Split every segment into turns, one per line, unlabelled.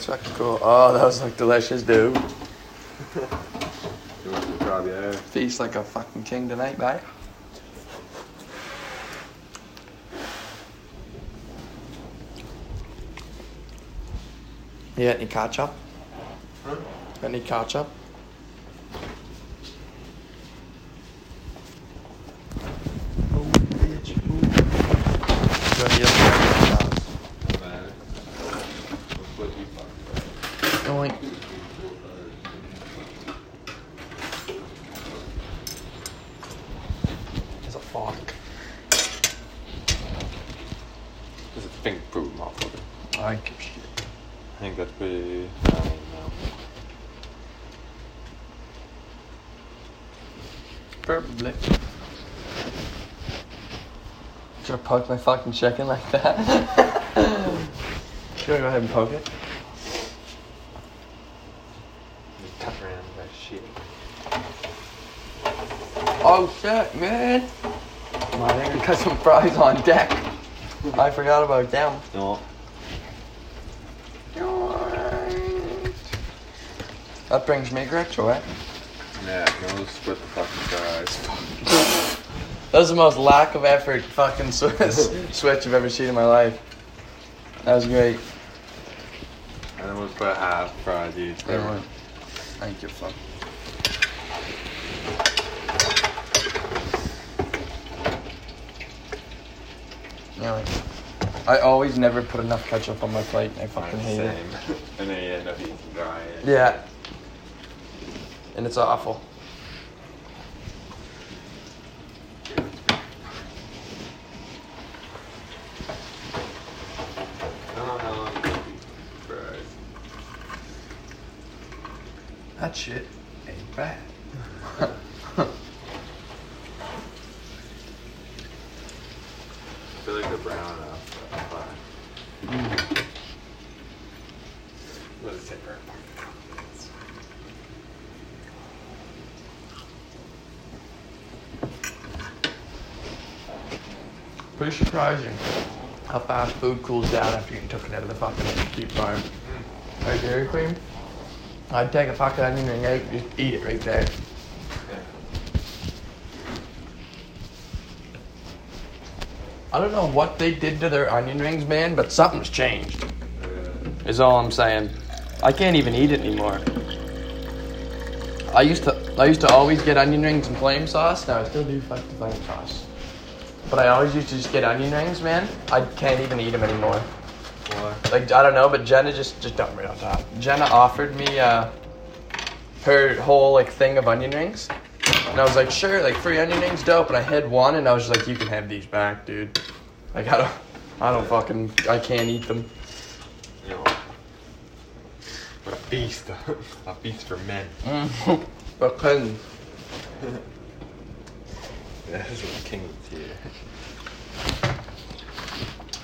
It's fucking cool. Oh, those look delicious, dude.
You want to grab your
Feast like a fucking king tonight, bye. You got any ketchup?
Huh?
Any ketchup bitch. Ooh. Got the other sauce.
man. What you fuck?
Going. There's a fork.
This is pink food, motherfucker.
I give shit.
I think that's pretty. I don't know.
Probably. Should I poke my fucking chicken like that? Should I go ahead and poke it?
Just cut around that shit.
Oh shit, man! My got some fries on deck. I forgot about them.
No.
That brings me great joy.
Yeah, no split the fucking fries.
That was the most lack of effort fucking switch I've ever seen in my life. That was great.
And then we'll put half fries.
Everyone. Thank you, fuck. Anyway, I always never put enough ketchup on my plate. I fucking hate it.
And then you end up eating dry.
Yeah. And it's awful.
I don't know how long it's been fries.
That shit ain't bad.
I feel like they're brown enough. but I'm fine. What does it say for
Pretty surprising how fast food cools down after you getting taken out of the fucking deep fryer. Like Dairy Queen, I'd take a fucking onion ring out and just eat it right there. I don't know what they did to their onion rings, man, but something's changed. Is all I'm saying. I can't even eat it anymore. I used to I used to always get onion rings and flame sauce. Now I still do fuck the flame sauce. But I always used to just get onion rings, man. I can't even eat them anymore.
Why?
Like I don't know, but Jenna just just dumped right on top. Jenna offered me uh, her whole like thing of onion rings, and I was like, sure, like free onion rings, dope. And I had one, and I was just like, you can have these back, dude. Like I don't, I don't fucking, I can't eat them.
You know. What a feast. a feast for men.
Mm. but couldn't.
Yeah, this is king of here.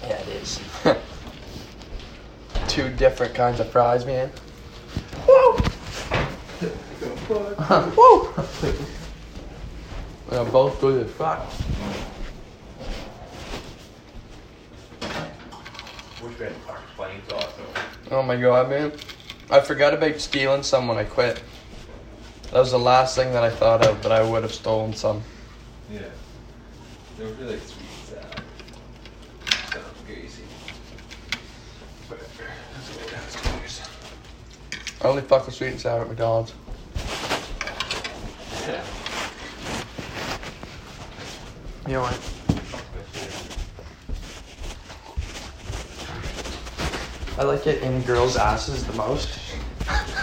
Yeah, it is. Two different kinds of fries, man. Woo! Woo! They're both good as fuck.
Which one? Flame sauce.
Oh my god, man. I forgot about stealing some when I quit. That was the last thing that I thought of, but I would have stolen some.
Yeah. They were really sweet and sour. Sounds greasy. Whatever. Let's go downstairs.
I only fuck with sweet and sour at McDonald's.
Yeah.
You know what? I like it in girls' asses the most.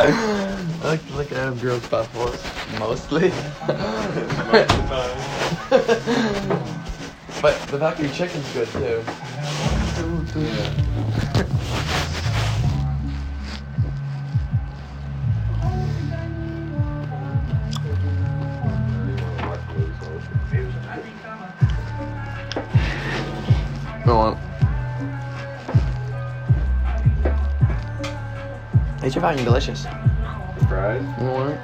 I like to look at girls' buttholes mostly. but the factory chicken's good too. Go on. These are fucking delicious.
Fries?
It?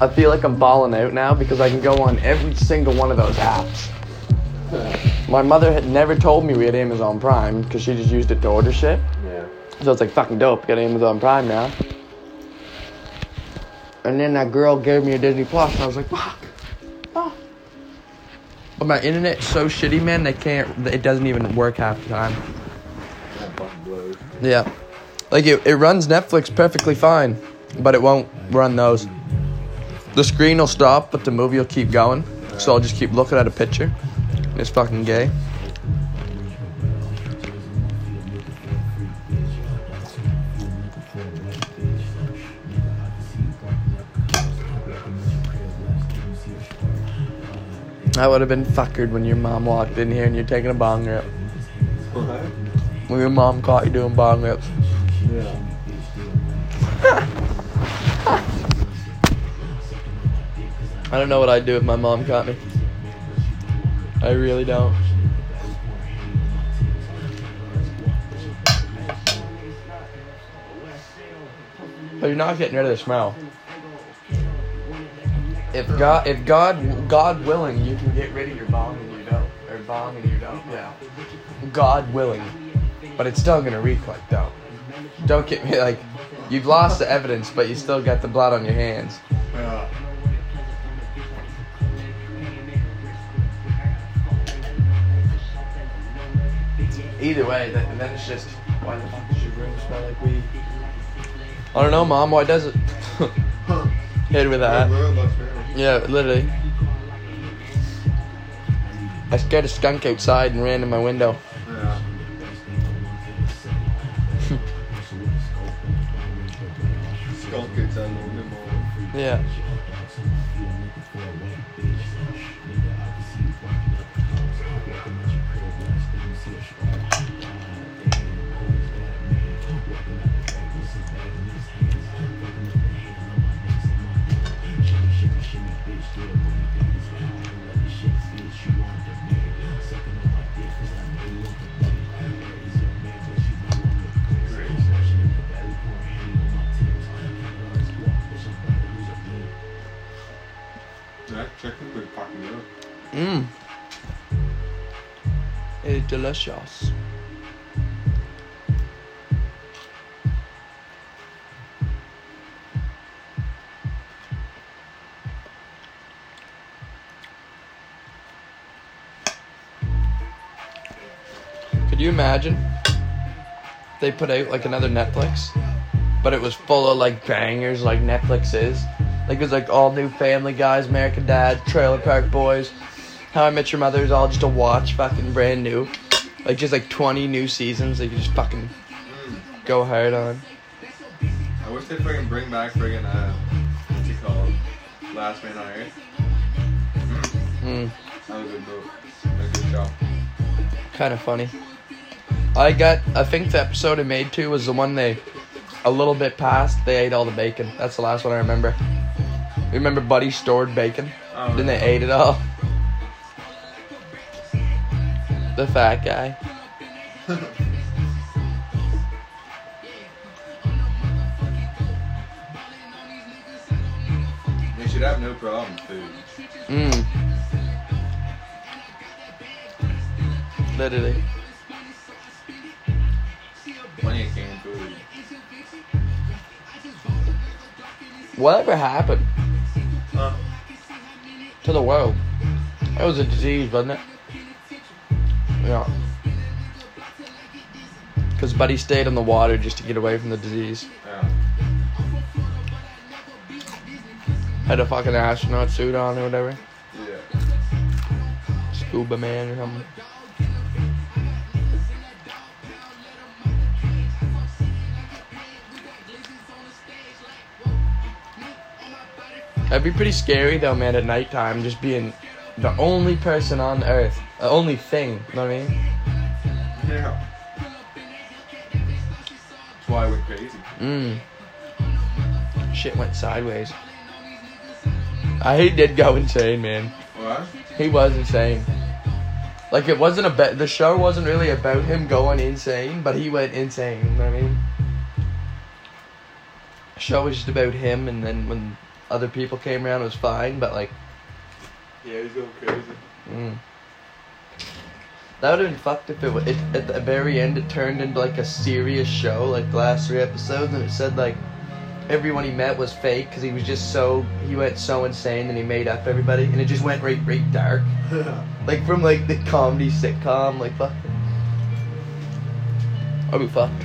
I feel like I'm balling out now because I can go on every single one of those apps. My mother had never told me we had Amazon Prime because she just used it to order shit.
Yeah.
So it's like fucking dope. Got Amazon Prime now. And then that girl gave me a Disney Plus, and I was like, fuck. Oh. But my internet's so shitty, man. They can't. It doesn't even work half the time. Yeah. Like it, it runs Netflix perfectly fine, but it won't run those. The screen will stop, but the movie will keep going. So I'll just keep looking at a picture. It's fucking gay. I would have been fuckered when your mom walked in here and you're taking a bong rip.
What?
When your mom caught you doing bong rips. I don't know what I'd do if my mom caught me. I really don't. But you're not getting rid of the smell. If God, if God, God willing, you can get rid of your bong and you don't, or bong and you don't. Yeah. God willing, but it's still gonna reek like dope. Don't get me like, you've lost the evidence, but you still got the blood on your hands.
Yeah.
Either way, then, and then it's just why the fuck does your room smell like weed? I don't know, mom. Why does it? Hit with that. Yeah, literally. I scared a skunk outside and ran in my window.
More.
Yeah. Could you imagine? They put out like another Netflix, but it was full of like bangers like Netflix is. Like it was like all new Family Guys, American Dad, Trailer Park Boys, How I Met Your Mother is all just a watch, fucking brand new. Like just like 20 new seasons that you just fucking go hard on.
I wish they'd friggin' bring back friggin' uh, what's it called? Last Man on Earth.
Mm,
That was a good move. A good show.
kind of funny. I got, I think the episode I made too was the one they, a little bit past, they ate all the bacon. That's the last one I remember. Remember Buddy stored bacon?
Oh,
Then they ate it all. The fat guy.
They should have no problem with food.
Mmm. Literally.
Plenty of canned food.
Whatever happened
Huh?
to the world? It was a disease, wasn't it? Yeah. Because Buddy stayed in the water just to get away from the disease.
Yeah.
Had a fucking astronaut suit on or whatever.
Yeah.
Scuba man or something. That'd be pretty scary though, man, at nighttime, just being the only person on Earth, the only thing. You know what I mean?
Yeah. That's why I went crazy.
Mm. Shit went sideways. I he did go insane, man.
What?
He was insane. Like it wasn't about the show wasn't really about him going insane, but he went insane. You know what I mean? The show was just about him, and then when other people came around, it was fine. But like,
Yeah, he's going crazy.
mm. That would have been fucked if it, wa- it at the very end it turned into like a serious show, like the last three episodes, and it said like everyone he met was fake because he was just so he went so insane and he made up everybody, and it just went right right dark, like from like the comedy sitcom, like fuck. I'll be fucked.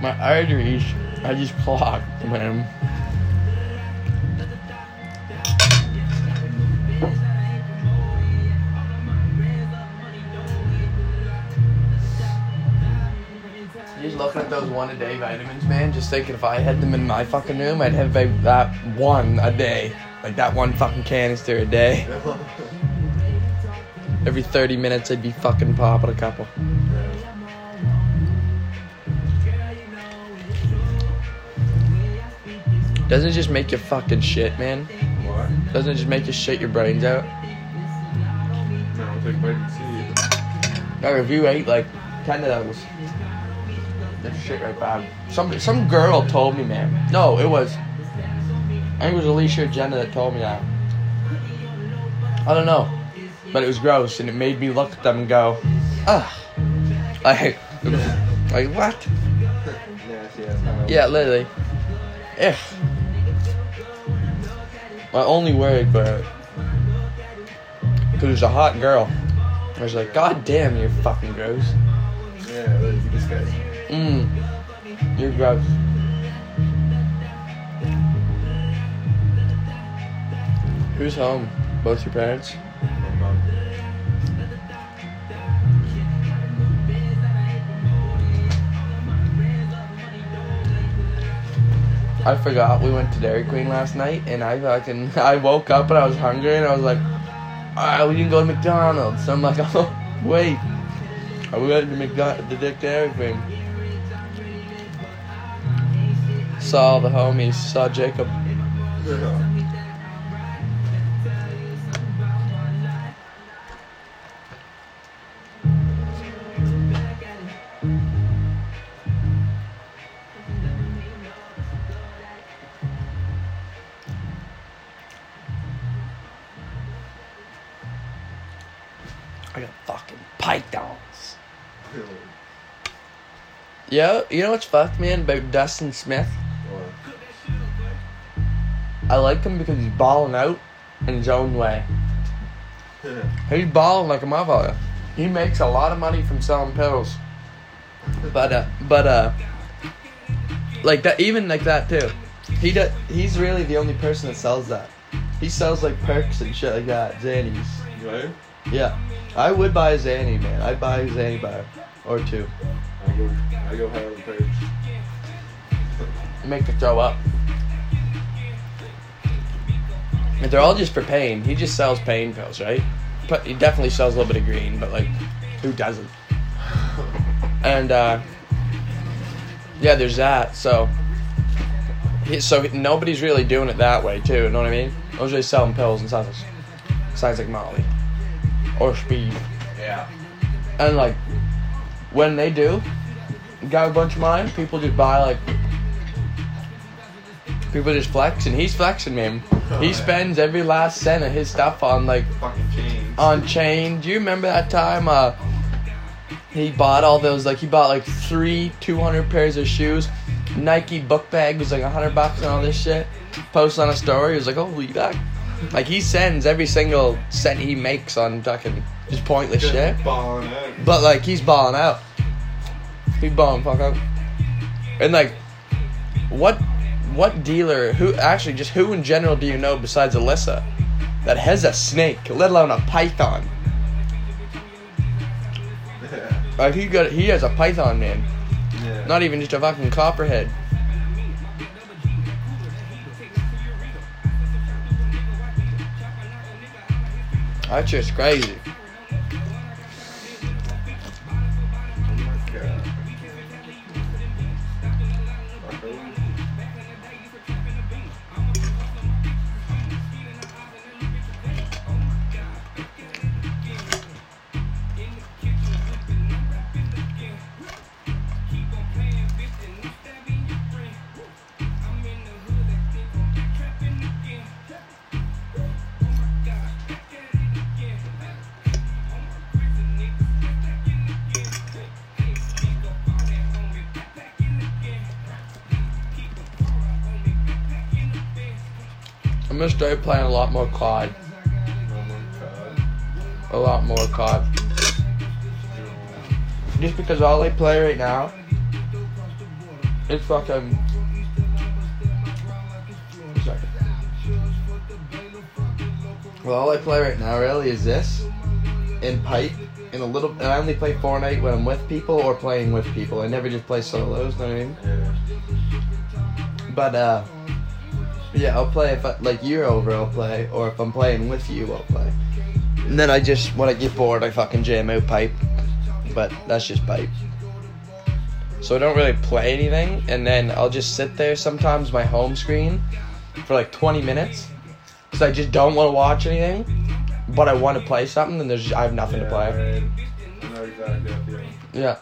My arteries I just clogged, man. Just looking at those one a day vitamins, man. Just thinking if I had them in my fucking room, I'd have about that one a day, like that one fucking canister a day. Every 30 minutes, I'd be fucking popping a couple. Doesn't it just make you fucking shit, man?
what?
Doesn't it just make you shit your brains out?
No, I'll take vitamin C.
Like if you ate like 10 of those, that's shit right bad. Some, some girl told me, man. No, it was, I think it was Alicia Jenna that told me that. I don't know. But it was gross and it made me look at them and go, ugh. Like, like what?
Nasty ass how
Yeah, literally. Ugh. My only worry, but because it was a hot girl. I was like, God damn, you're fucking gross.
Yeah, that's disgusting.
Mmm. You're gross. Who's home? Both your parents? I forgot we went to Dairy Queen last night, and I fucking I woke up and I was hungry, and I was like, alright, we didn't go to McDonald's. So I'm like, oh wait, are we went to McDonald's, the Dairy Queen. Saw the homies, saw Jacob. I You know what's fucked, man, about Dustin Smith? I like him because he's balling out in his own way. He's balling like a motherfucker. He makes a lot of money from selling pills. But uh but uh like that even like that too. He does he's really the only person that sells that. He sells like perks and shit like that, Xannies.
Right?
Yeah. I would buy a Xanny, man. I'd buy a Xanny bar. Or two.
I go, I go higher than purge.
Make you throw up. And they're all just for pain. He just sells pain pills, right? But he definitely sells a little bit of green, but like, who doesn't? And uh, yeah, there's that. So, he, so nobody's really doing it that way too. You know what I mean? I was just selling pills and sounds sounds like Molly or speed.
Yeah.
And like, when they do, got a bunch of mine. People just buy like. People just flex, and he's flexing, man.
Oh,
he
yeah.
spends every last cent of his stuff on like
Fucking chains.
on chain. Do you remember that time? Uh, he bought all those like he bought like three two hundred pairs of shoes. Nike book bag was like a hundred bucks and all this shit. Post on a story. He was like, holy fuck. Like he sends every single cent he makes on fucking just pointless shit.
Balling out.
But like he's balling out. He balling fuck out. And like, what what dealer who actually just who in general do you know besides Alyssa that has a snake, let alone a python?
Yeah.
Like he got he has a python man,
Yeah.
not even just a fucking copperhead. That's just crazy. I'm gonna start playing a lot more COD. A lot more COD. Just because all I play right now is fucking. Well, all I play right now really is this, and pipe, and a little. And I only play Fortnite when I'm with people or playing with people. I never just play solos. Know what I mean? But uh, yeah, I'll play if I, like you're over, I'll play, or if I'm playing with you, I'll play. And then I just when I get bored, I fucking jam out pipe. But that's just pipe. So I don't really play anything, and then I'll just sit there sometimes my home screen for like 20 minutes because I just don't want to watch anything, but I want to play something, and there's I have nothing to play.
right. Exactly how I feel.
Yeah.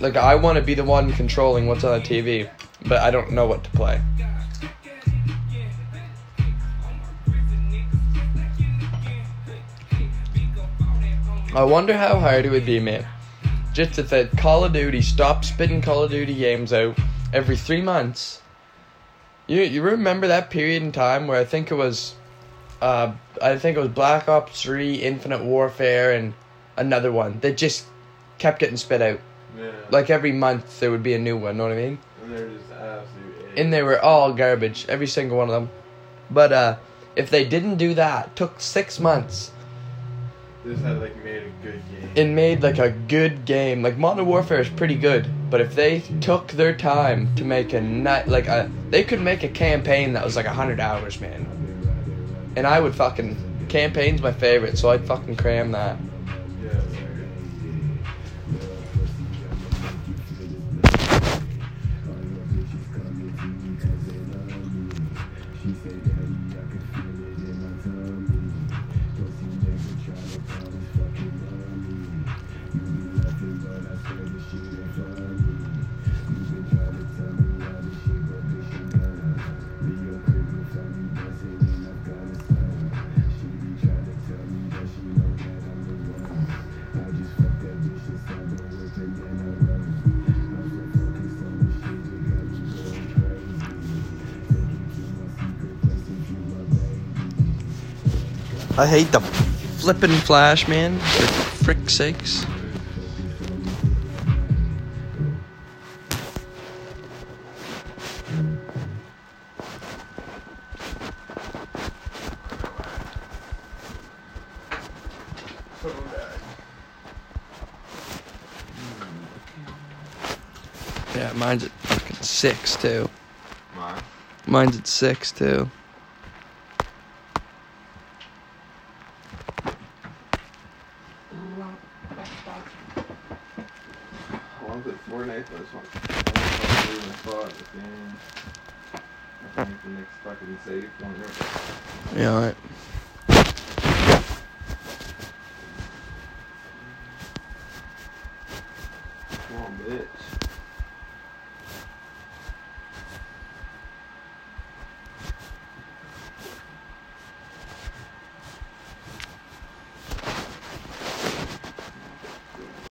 Like I want to be the one controlling what's on the TV, but I don't know what to play. I wonder how hard it would be, man. Just if the Call of Duty stopped spitting Call of Duty games out every three months. You you remember that period in time where I think it was, uh, I think it was Black Ops Three, Infinite Warfare, and another one that just kept getting spit out.
Yeah.
Like every month there would be a new one. Know what I mean?
and they're just absolute.
And they were all garbage, every single one of them. But uh, if they didn't do that, took six months
This had like made a good game.
and made like a good game. Like Modern Warfare is pretty good, but if they took their time to make a night, like a, they could make a campaign that was like a hundred hours, man. And I would fucking campaign's my favorite, so I'd fucking cram that.
yeah.
I hate the flippin' flash, man. For frick's sakes. Yeah, mine's at fucking six too.
Mine.
Mine's at six too.
I want to play Fortnite, but I just want to leave my spot at the game. I think the next fucking one. right?
Yeah, alright.